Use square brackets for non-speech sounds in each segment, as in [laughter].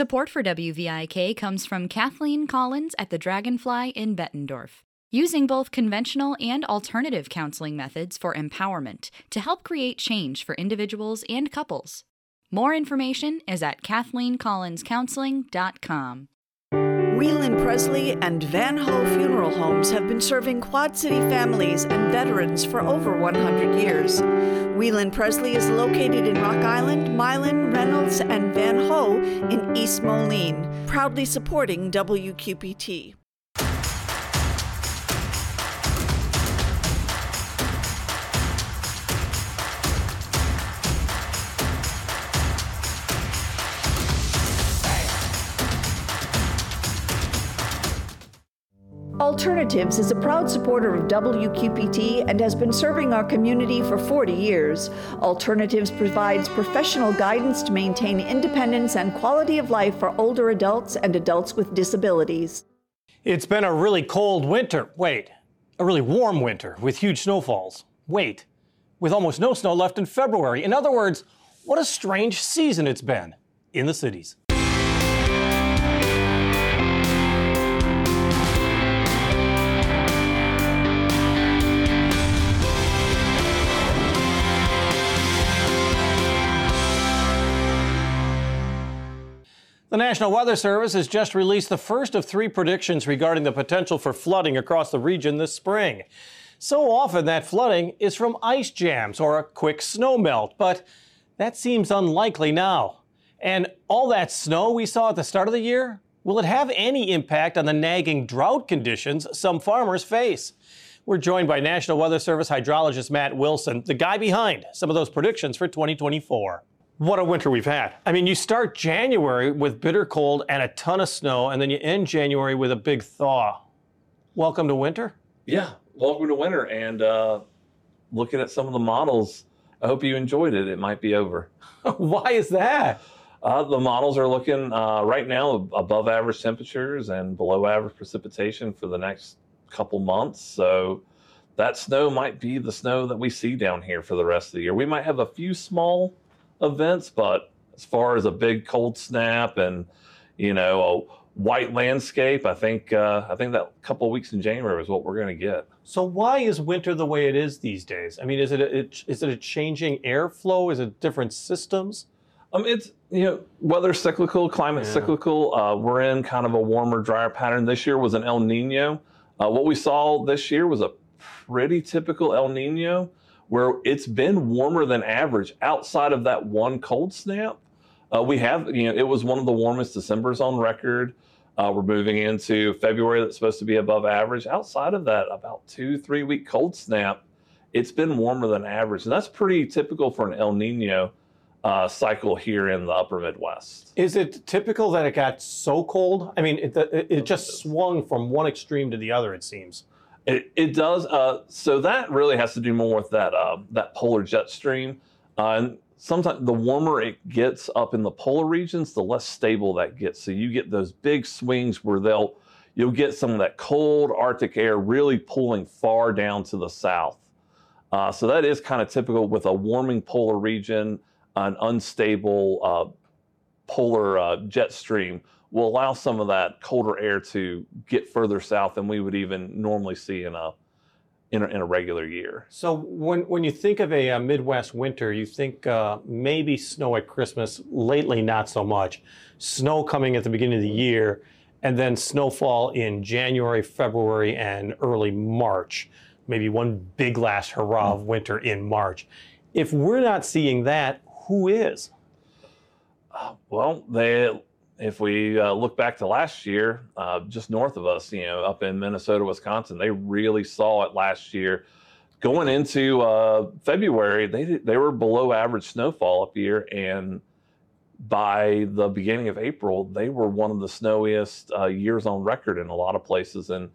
Support for WVIK comes from Kathleen Collins at the Dragonfly in Bettendorf, using both conventional and alternative counseling methods for empowerment to help create change for individuals and couples. More information is at KathleenCollinsCounseling.com. Wheelan Pressly and Van Hoe Funeral Homes have been serving Quad City families and veterans for over 100 years. Wheelan Pressly is located in Rock Island, Milan, Reynolds, and Van Hoe in East Moline, proudly supporting WQPT. Alternatives is a proud supporter of WQPT and has been serving our community for 40 years. Alternatives provides professional guidance to maintain independence and quality of life for older adults and adults with disabilities. It's been a really cold winter. Wait, a really warm winter with huge snowfalls. Wait, with almost no snow left in February. In other words, what a strange season it's been in the cities. The National Weather Service has just released the first of three predictions regarding the potential for flooding across the region this spring. So often that flooding is from ice jams or a quick snow melt, but that seems unlikely now. And all that snow we saw at the start of the year, will it have any impact on the nagging drought conditions some farmers face? We're joined by National Weather Service hydrologist Matt Wilson, the guy behind some of those predictions for 2024 what a winter we've had. I mean, you start January with bitter cold and a ton of snow, and then you end January with a big thaw. Welcome to winter. Yeah, welcome to winter. And uh, looking at some of the models, I hope you enjoyed it. It might be over. [laughs] Why is that? Uh, the models are looking uh, right now above average temperatures and below average precipitation for the next couple months. So that snow might be the snow that we see down here for the rest of the year. We might have a few small events, but as far as a big cold snap and you know a white landscape, I think uh, I think that couple of weeks in January is what we're going to get. So why is winter the way it is these days? I mean, is it, a, it is it a changing airflow? Is it different systems? Um, it's you know weather cyclical, climate yeah. cyclical. Uh, we're in kind of a warmer, drier pattern. This year was an El Nino. Uh, what we saw this year was a pretty typical El Nino where it's been warmer than average outside of that one cold snap. Uh, we have, you know, it was one of the warmest December's on record. Uh, we're moving into February that's supposed to be above average. Outside of that, about two, three week cold snap, it's been warmer than average. And that's pretty typical for an El Nino uh, cycle here in the upper Midwest. Is it typical that it got so cold? I mean, it, it, it just swung from one extreme to the other, it seems. It, it does. Uh, so that really has to do more with that uh, that polar jet stream. Uh, and sometimes the warmer it gets up in the polar regions, the less stable that gets. So you get those big swings where they'll you'll get some of that cold Arctic air really pulling far down to the south. Uh, so that is kind of typical with a warming polar region, an unstable uh, polar uh, jet stream will allow some of that colder air to get further south than we would even normally see in a in a, in a regular year. So when when you think of a, a Midwest winter, you think uh, maybe snow at Christmas. Lately, not so much. Snow coming at the beginning of the year, and then snowfall in January, February, and early March. Maybe one big last hurrah of winter in March. If we're not seeing that, who is? Uh, well, they if we uh, look back to last year, uh, just north of us, you know, up in Minnesota, Wisconsin, they really saw it last year. Going into uh, February, they they were below average snowfall up here, and by the beginning of April, they were one of the snowiest uh, years on record in a lot of places in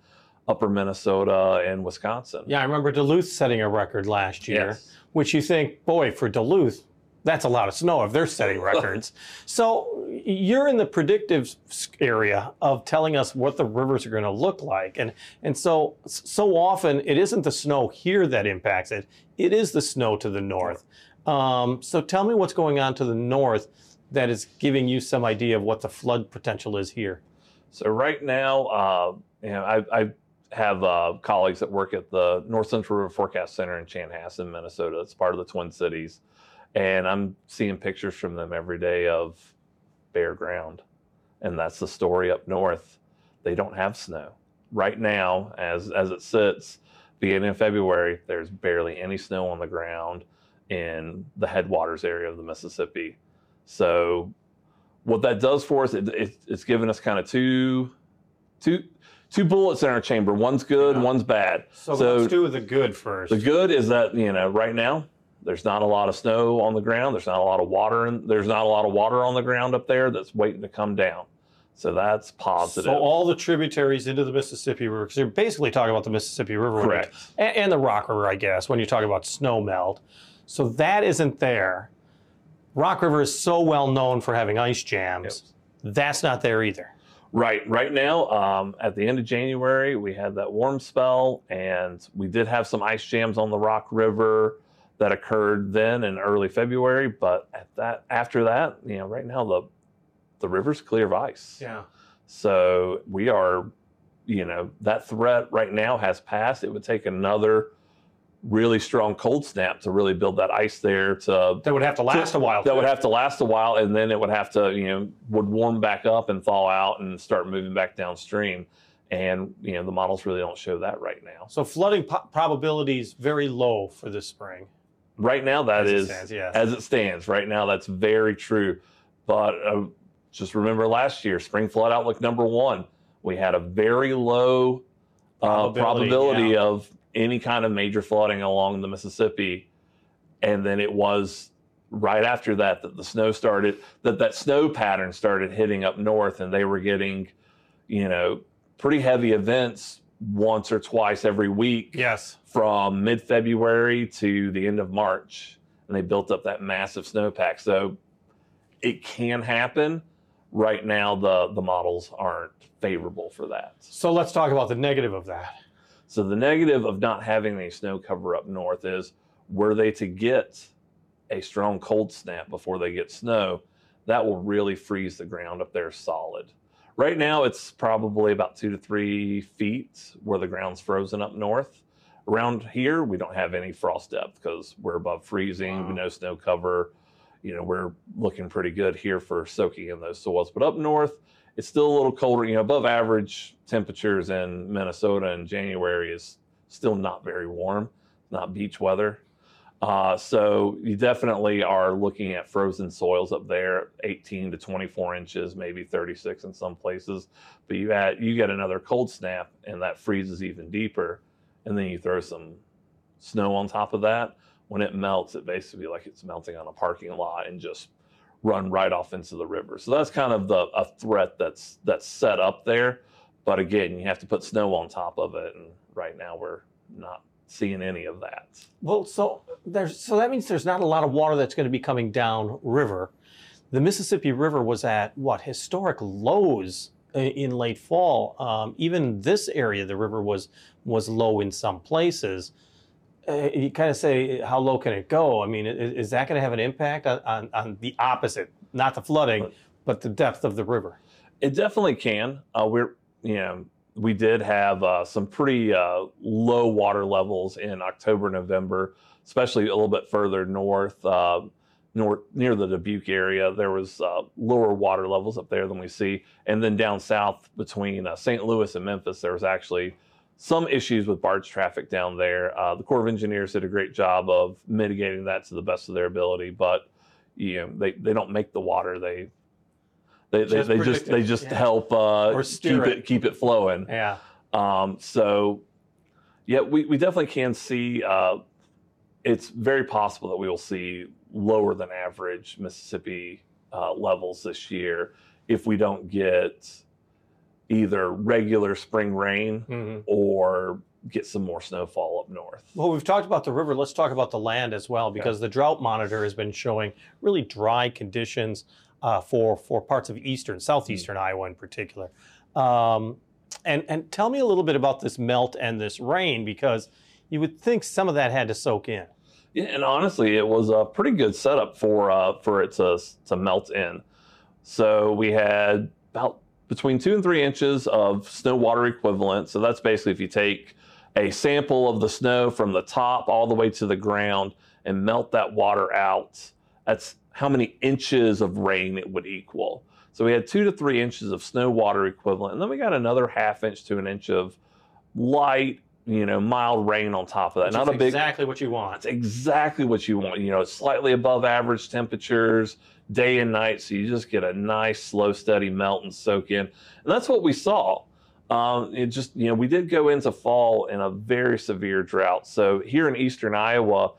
upper Minnesota and Wisconsin. Yeah, I remember Duluth setting a record last year, yes. which you think, boy, for Duluth, that's a lot of snow if they're setting records. [laughs] so you're in the predictive area of telling us what the rivers are going to look like, and and so so often it isn't the snow here that impacts it; it is the snow to the north. Um, so tell me what's going on to the north that is giving you some idea of what the flood potential is here? So right now, uh, you know, I, I have uh, colleagues that work at the North Central River Forecast Center in Chanhassen, Minnesota. It's part of the Twin Cities, and I'm seeing pictures from them every day of bare ground, and that's the story up north. They don't have snow right now, as as it sits, beginning in February. There's barely any snow on the ground in the headwaters area of the Mississippi. So, what that does for us, it, it, it's given us kind of two, two, two bullets in our chamber. One's good, Yeah. one's bad. So, let's do the good first. The good is that you know right now there's not a lot of snow on the ground. There's not a lot of water, and there's not a lot of water on the ground up there that's waiting to come down. So that's positive. So all the tributaries into the Mississippi River, because you're basically talking about the Mississippi River, Correct. and, and the Rock River, I guess, when you talk about snow melt. So that isn't there. Rock River is so well known for having ice jams. That's not there either. Right. Right now, um, at the end of January, we had that warm spell, and we did have some ice jams on the Rock River that occurred then in early February. But at that, after that, you know, right now the the river's clear of ice. Yeah. So we are, you know, that threat right now has passed. It would take another really strong cold snap to really build that ice there to That would have to last a while. that too. would have to last a while, and then it would have to, you know, would warm back up and thaw out and start moving back downstream. And you know, the models really don't show that right now. So flooding po- probability is very low for this spring. Right now, that As it is stands, yes. as it stands. Right now, that's very true. But uh, just remember last year, spring flood outlook number one, we had a very low uh, Probability, probability yeah. of any kind of major flooding along the Mississippi. And then it was right after that that the snow started, that that snow pattern started hitting up north, and they were getting, you know, pretty heavy events once or twice every week Yes. from mid February to the end of March. And they built up that massive snowpack. So it can happen. Right now, the, the models aren't favorable for that. So let's talk about the negative of that. So the negative of not having any snow cover up north is were they to get a strong cold snap before they get snow, that will really freeze the ground up there solid. Right now, it's probably about two to three feet where the ground's frozen up north. Around here, we don't have any frost depth because we're above freezing. Wow. We know snow cover. You know, we're looking pretty good here for soaking in those soils. But up north, it's still a little colder. You know, above average temperatures in Minnesota in January is still not very warm, not beach weather. Uh, so you definitely are looking at frozen soils up there, 18 to 24 inches, maybe 36 in some places. But you add, you get another cold snap, and that freezes even deeper, and then you throw some snow on top of that. When it melts, it basically like it's melting on a parking lot and just run right off into the river. So that's kind of the a threat that's that's set up there. But again, you have to put snow on top of it, and right now we're not seeing any of that. Well, so there's so that means there's not a lot of water that's going to be coming down river. The Mississippi River was at what historic lows in late fall. Um, even this area, the river was was low in some places. Uh, you kind of say, how low can it go? I mean, i- is, that going to have an impact on, on, on the opposite, not the flooding, but the depth of the river? It definitely can. Uh, we're you know we did have uh, some pretty uh, low water levels in October, November, especially a little bit further north, uh, north near the Dubuque area. There was uh, lower water levels up there than we see, and then down south between uh, St. Louis and Memphis, there was actually some issues with barge traffic down there. Uh, the Corps of Engineers did a great job of mitigating that to the best of their ability, but you know they, they don't make the water they they, they, Just they just they just yeah. help uh, keep it. it. keep it flowing. Yeah. Um, so yeah, we, we definitely can see. Uh, it's very possible that we will see lower than average Mississippi uh, levels this year if we don't get either regular spring rain hmm or get some more snowfall up north. Well, we've talked about the river. Let's talk about the land as well, because the drought monitor has been showing really dry conditions uh, for for parts of eastern, southeastern Iowa in particular. Um, and and tell me a little bit about this melt and this rain, because you would think some of that had to soak in. Yeah, and honestly, it was a pretty good setup for uh, for it to to melt in. So we had about between two and three inches of snow water equivalent. So that's basically if you take a sample of the snow from the top all the way to the ground and melt that water out. That's how many inches of rain it would equal. So we had two to three inches of snow water equivalent, and then we got another half inch to an inch of light, you know, mild rain on top of that. Which Not a big. exactly what you want. That's exactly what you want. You know, slightly above average temperatures, day and night, so you just get a nice, slow, steady melt and soak in, and that's what we saw. Um, it just, you know, we did go into fall in a very severe drought. So here in eastern Iowa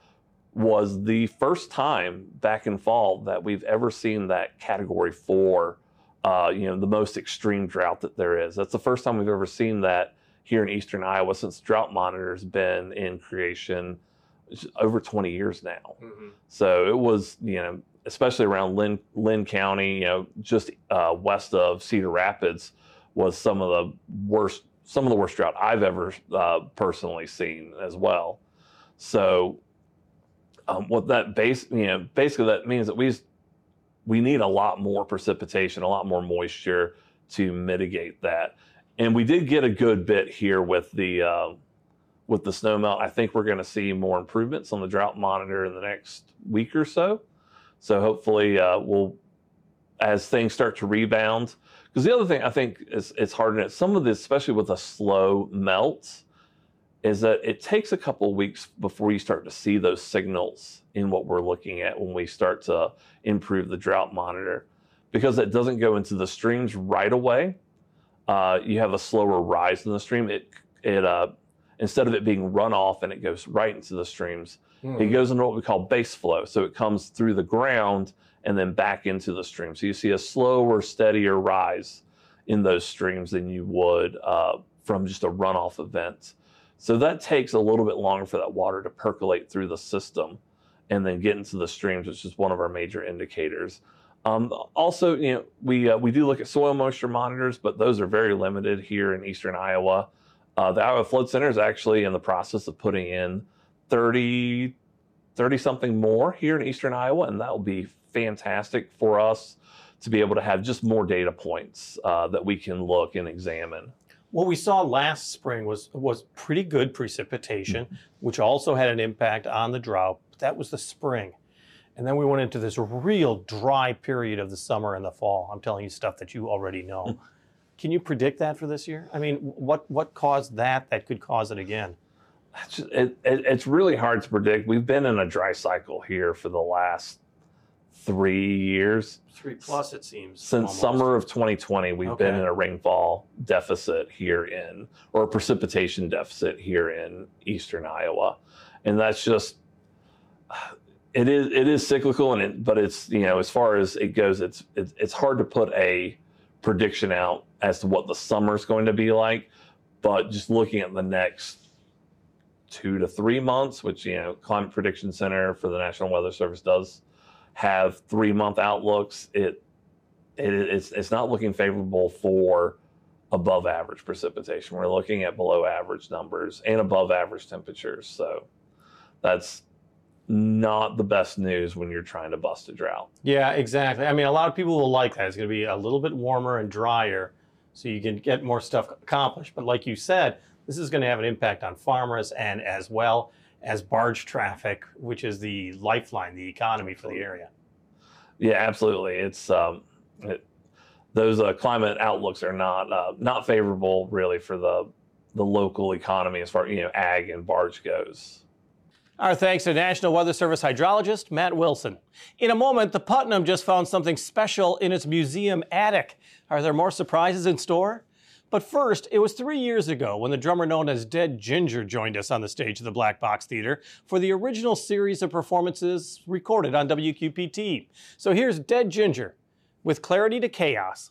was the first time back in fall that we've ever seen that category four, uh, you know, the most extreme drought that there is. That's the first time we've ever seen that here in eastern Iowa since Drought Monitor's been in creation over 20 years now. Mhm. So it was, you know, especially around Linn, Linn County, you know, just uh, west of Cedar Rapids, was some of the worst, some of the worst drought I've ever uh, personally seen as well. So, um, what that base, you know, basically that means that we we need a lot more precipitation, a lot more moisture to mitigate that. And we did get a good bit here with the uh, with the snowmelt. I think we're going to see more improvements on the drought monitor in the next week or so. So hopefully, uh, we'll as things start to rebound. Because the other thing I think is it's hard, and some of this, especially with a slow melt, is that it takes a couple of weeks before you start to see those signals in what we're looking at when we start to improve the drought monitor, because it doesn't go into the streams right away. Uh, you have a slower rise in the stream. It it uh, instead of it being runoff and it goes right into the streams, it goes into what we call base flow. So it comes through the ground and then back into the stream. So you see a slower, steadier rise in those streams than you would uh, from just a runoff event. So that takes a little bit longer for that water to percolate through the system and then get into the streams, which is one of our major indicators. Um, also, you know, we uh, we do look at soil moisture monitors, but those are very limited here in eastern Iowa. Uh, the Iowa Flood Center is actually in the process of putting in 30, 30 something more here in eastern Iowa, and that will be fantastic for us to be able to have just more data points uh, that we can look and examine. What we saw last spring was was pretty good precipitation, mm-hmm. which also had an impact on the drought. That was the spring. And then we went into this real dry period of the summer and the fall. I'm telling you stuff that you already know. Mm. Can you predict that for this year? I mean, what what caused that that could cause it again? It's, it, it, it's really hard to predict. We've been in a dry cycle here for the last three years. Three plus, it seems. Since almost. summer of 2020, we've been in a rainfall deficit here in, or a precipitation deficit here in eastern Iowa, and that's just it is it is cyclical, and it, but it's you know as far as it goes, it's it's it's hard to put a prediction out as to what the summer's going to be like, but just looking at the next two to three months, which you know Climate Prediction Center for the National Weather Service does have three month outlooks. It, it it's it's not looking favorable for above average precipitation. We're looking at below average numbers and above average temperatures. So that's not the best news when you're trying to bust a drought. Yeah, exactly. I mean, a lot of people will like that. It's going to be a little bit warmer and drier, so you can get more stuff accomplished. But like you said, this is going to have an impact on farmers and as well as barge traffic, which is the lifeline, the economy for the area. Yeah, absolutely. It's um, it, those uh, climate outlooks are not uh, not favorable really for the the local economy as far you know ag and barge goes. Our thanks to National Weather Service hydrologist Matt Wilson. In a moment, the Putnam just found something special in its museum attic. Are there more surprises in store? But first, it was three years ago when the drummer known as Dead Ginger joined us on the stage of the Black Box Theater for the original series of performances recorded on WQPT. So here's Dead Ginger with Clarity to Chaos.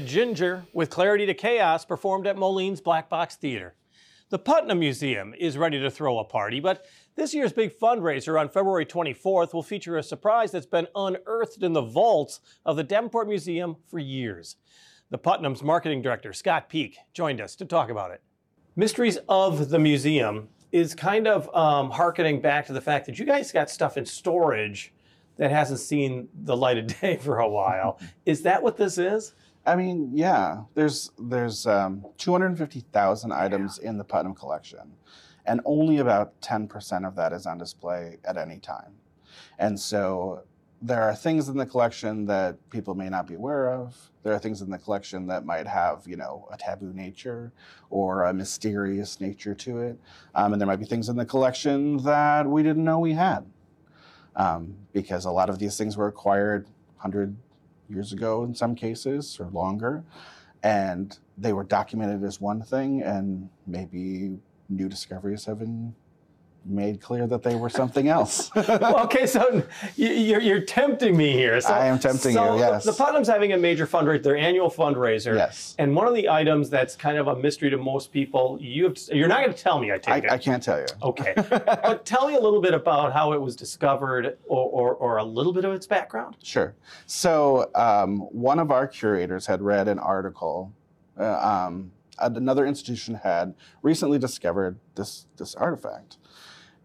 Ginger with Clarity to Chaos performed at Moline's Black Box Theater. The Putnam Museum is ready to throw a party, but this year's big fundraiser on February 24th will feature a surprise that's been unearthed in the vaults of the Davenport Museum for years. The Putnam's marketing director, Scott Peak, joined us to talk about it. Mysteries of the Museum is kind of um, harkening back to the fact that you guys got stuff in storage that hasn't seen the light of [laughs] day for a while. is that what this is? I mean, yeah. There's there's um, 250,000 items in the Putnam collection, and only about 10% of that is on display at any time. And so there are things in the collection that people may not be aware of. There are things in the collection that might have, you know, a taboo nature or a mysterious nature to it. Um, and there might be things in the collection that we didn't know we had. Um, because a lot of these things were acquired 100, years ago in some cases or longer. And they were documented as one thing, and maybe new discoveries have been made clear that they were something else. [laughs] well, okay, so you're, you're tempting me here. So, I am tempting so you, yes. The, the Putnam's having a major fundraiser, their annual fundraiser. Yes. And one of the items that's kind of a mystery to most people, you have to, you're not going to tell me, I take I, it. I can't tell you. Okay. [laughs] but tell me a little bit about how it was discovered or, or, or a little bit of its background. Sure. So, um, one of our curators had read an article. Uh, um, another institution had recently discovered this this artifact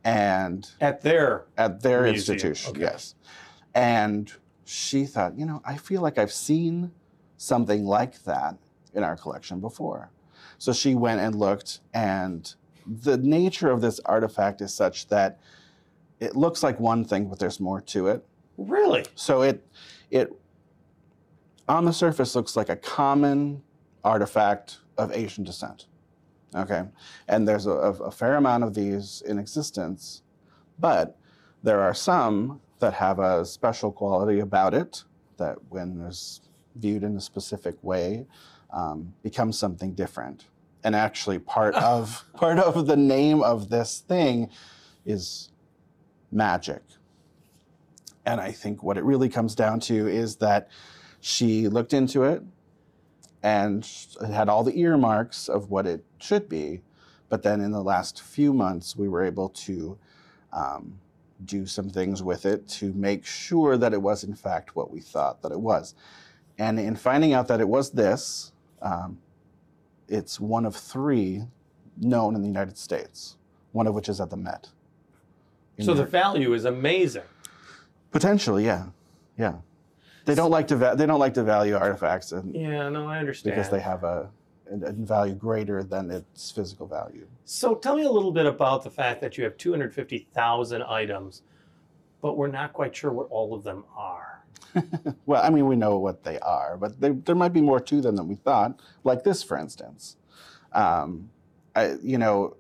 and at their at their museum. institution, Okay. yes. And she thought, you know, I feel like I've seen something like that in our collection before. So she went and looked, and the nature of this artifact is such that it looks like one thing, but there's more to it. Really? So it it on the surface looks like a common artifact of Asian descent. Okay, and there's a, a fair amount of these in existence, but there are some that have a special quality about it that, when there's viewed in a specific way, um, becomes something different. And actually, part [laughs] of part of the name of this thing is magic. And I think what it really comes down to is that she looked into it and it had all the earmarks of what it should be. But then in the last few months, we were able to um, do some things with it to make sure that it was, in fact, what we thought that it was. And in finding out that it was this, um, it's one of three known in the United States, one of which is at the Met. So the value is amazing. potentially, yeah, yeah. They don't like to va- they don't like to value artifacts and, Yeah, no, I understand. because they have a, a value greater than its physical value. So tell me a little bit about the fact that you have 250,000 items, but we're not quite sure what all of them are. [laughs] Well, I mean, we know what they are, but there, there might be more to them than we thought. Like this, for instance. Um, I, you know,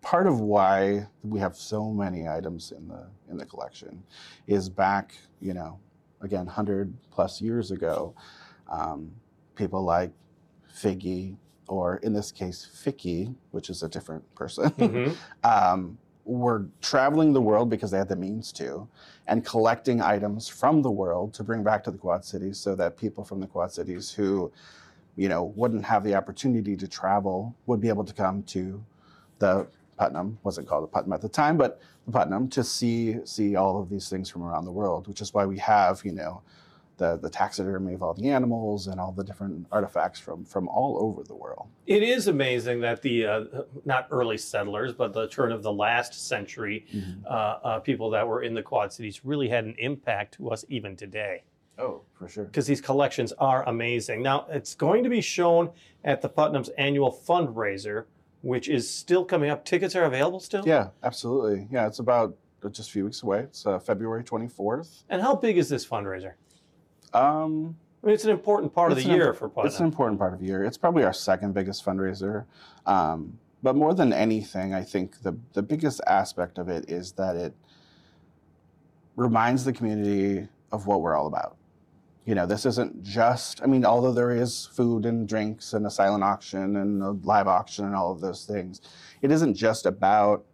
part of why we have so many items in the in the collection is back, you know, again, hundred plus years ago, um, people like Figgy, or in this case, Ficky, which is a different person. Mhm. [laughs] um, were traveling the world because they had the means to, and collecting items from the world to bring back to the Quad Cities so that people from the Quad Cities who, you know, wouldn't have the opportunity to travel would be able to come to the Putnam, wasn't called the Putnam at the time, but the Putnam to see see all of these things from around the world, which is why we have, you know, the, the taxidermy of all the animals and all the different artifacts from from all over the world. It is amazing that the, uh, not early settlers, but the turn of the last century uh, uh, people that were in the Quad Cities really had an impact to us even today. Oh, for sure. because these collections are amazing. Now, it's going to be shown at the Putnam's annual fundraiser, which is still coming up. Tickets are available still? Yeah, absolutely. Yeah, it's about just a few weeks away. It's uh, February 24th. And how big is this fundraiser? Um, I mean, it's an important part of the an year for It's an important part of the year. It's probably our second biggest fundraiser. Um, but more than anything, I think the, the biggest aspect of it is that it reminds the community of what we're all about. You know, this isn't just, I mean, although there is food and drinks and a silent auction and a live auction and all of those things, it isn't just about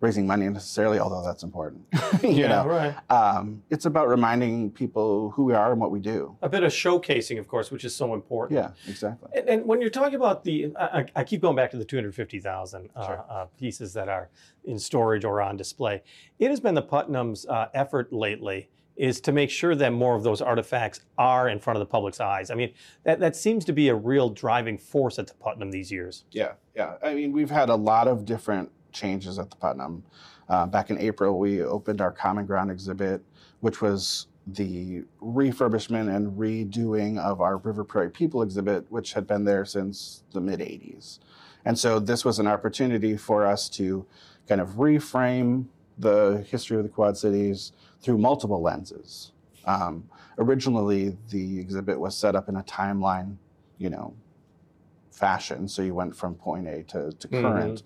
raising money necessarily, although that's important. [laughs] [laughs] you yeah, know, right. um, it's about reminding people who we are and what we do. A bit of showcasing, of course, which is so important. Yeah, exactly. And, and when you're talking about the, I, I- keep going back to the 250,000 uh, Sure. uh, pieces that are in storage or on display. It has been the Putnam's uh, effort lately is to make sure that more of those artifacts are in front of the public's eyes. I mean, that, that seems to be a real driving force at the Putnam these years. Yeah, yeah. I mean, we've had a lot of different changes at the Putnam. Uh, back in April, we opened our Common Ground exhibit, which was the refurbishment and redoing of our River Prairie People exhibit, which had been there since the mid 80s. And so this was an opportunity for us to kind of reframe the history of the Quad Cities through multiple lenses. Um, originally, the exhibit was set up in a timeline, you know, fashion. So you went from point A to, to Mhm. current.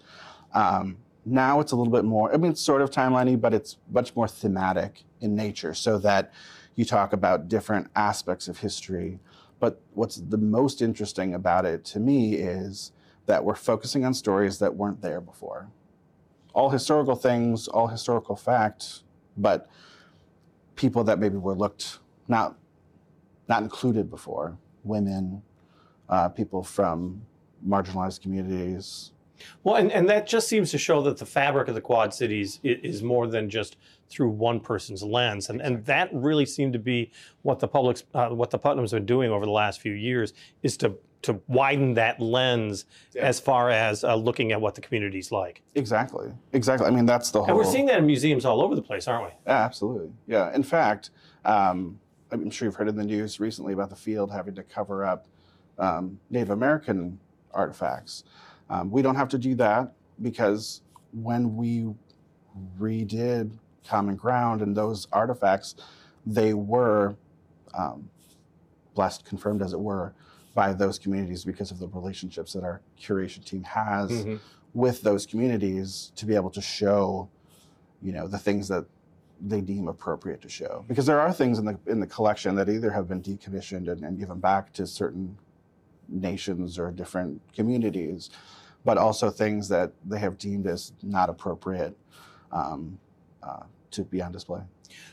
Um, now it's a little bit more, I mean, it's sort of timeliney, but it's much more thematic in nature so that you talk about different aspects of history. But what's the most interesting about it to me is that we're focusing on stories that weren't there before. All historical things, all historical facts, but people that maybe were looked not not included before, women, uh, people from marginalized communities. Well, and, and that just seems to show that the fabric of the Quad Cities is more than just through one person's lens, and and that really seemed to be what the public's uh, what the Putnam's been doing over the last few years is to to widen that lens Yeah. as far as uh, looking at what the community's like. Exactly, exactly. I mean, that's the whole. And we're seeing that in museums all over the place, aren't we? Yeah, absolutely. Yeah. In fact, um, I'm sure you've heard in the news recently about the field having to cover up um, Native American artifacts. Um, we don't have to do that because when we redid Common Ground and those artifacts, they were um, blessed, confirmed as it were, by those communities because of the relationships that our curation team has Mhm. with those communities to be able to show, you know, the things that they deem appropriate to show. Because there are things in the in the collection that either have been decommissioned and, and given back to certain nations or different communities, but also things that they have deemed as not appropriate um, uh, to be on display.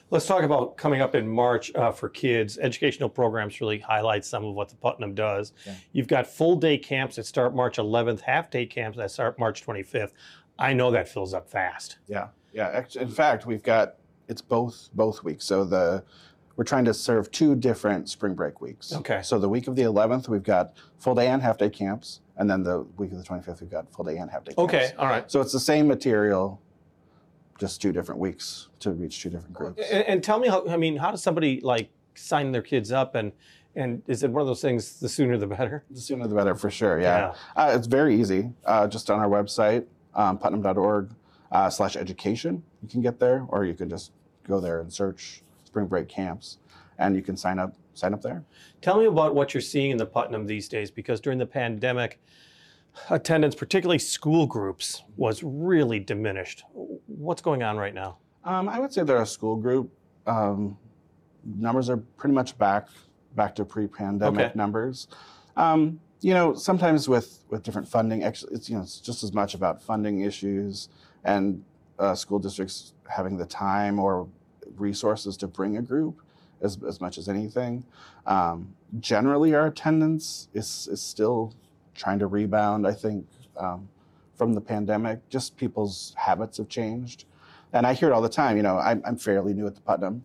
Let's talk about coming up in March uh, for kids. Educational programs really highlight some of what the Putnam does. Yeah. You've got full day camps that start March 11th, half day camps that start March 25th. I know that fills up fast. Yeah, yeah. In fact, we've got it's both both weeks. So the we're trying to serve two different spring break weeks. Okay. So the week of the 11th, we've got full day and half day camps, and then the week of the 25th, we've got full day and half day. Camps. Okay, all right. So it's the same material, just two different weeks to reach two different groups. And, and tell me how, I mean, how does somebody like sign their kids up and and is it one of those things the sooner the better? The sooner the better, for sure. Yeah, Uh, it's very easy. Uh, just on our website, um, putnam.org uh, slash education. You can get there, or you can just go there and search spring break camps, and you can sign up. Sign up there. Tell me about what you're seeing in the Putnam these days because during the pandemic, attendance, particularly school groups, was really diminished. What's going on right now? Um, I would say they're a school group. Um, numbers are pretty much back back to pre-pandemic Okay. numbers. Um, you know, sometimes with with different funding, actually, it's you know it's just as much about funding issues and uh, school districts having the time or resources to bring a group as as much as anything. Um, generally, our attendance is is still trying to rebound. I think um, from the pandemic, just people's habits have changed. And I hear it all the time. You know, I'm, I'm fairly new at the Putnam,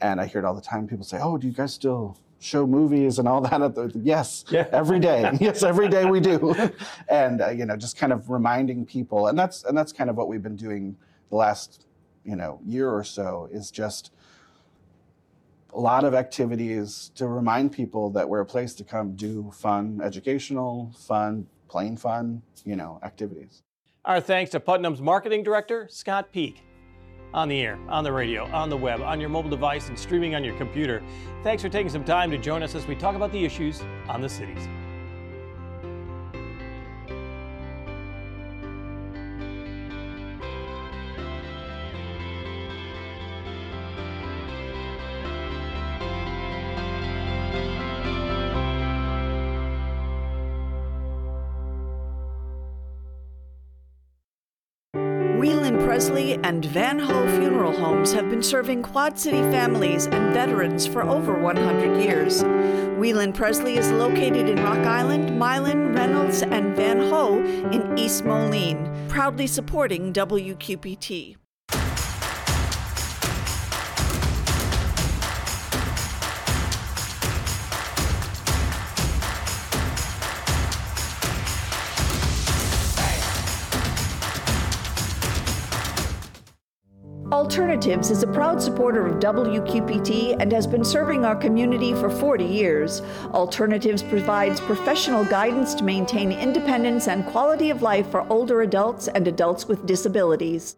and I hear it all the time. People say, "Oh, do you guys still show movies and all that?" At the, yes, Yeah. every day. [laughs] yes, every day we do. [laughs] and uh, you know, just kind of reminding people, and that's and that's kind of what we've been doing the last you know year or so is just a lot of activities to remind people that we're a place to come do fun, educational, fun, plain fun, you know, activities. Our thanks to Putnam's marketing director, Scott Peak. On the air, on the radio, on the web, on your mobile device, and streaming on your computer. Thanks for taking some time to join us as we talk about the issues on the cities. Wheelan Pressly and Van Hoe Funeral Homes have been serving Quad City families and veterans for over 100 years. Wheelan Pressly is located in Rock Island, Milan, Reynolds, and Van Hoe in East Moline, proudly supporting WQPT. Alternatives is a proud supporter of WQPT and has been serving our community for 40 years. Alternatives provides professional guidance to maintain independence and quality of life for older adults and adults with disabilities.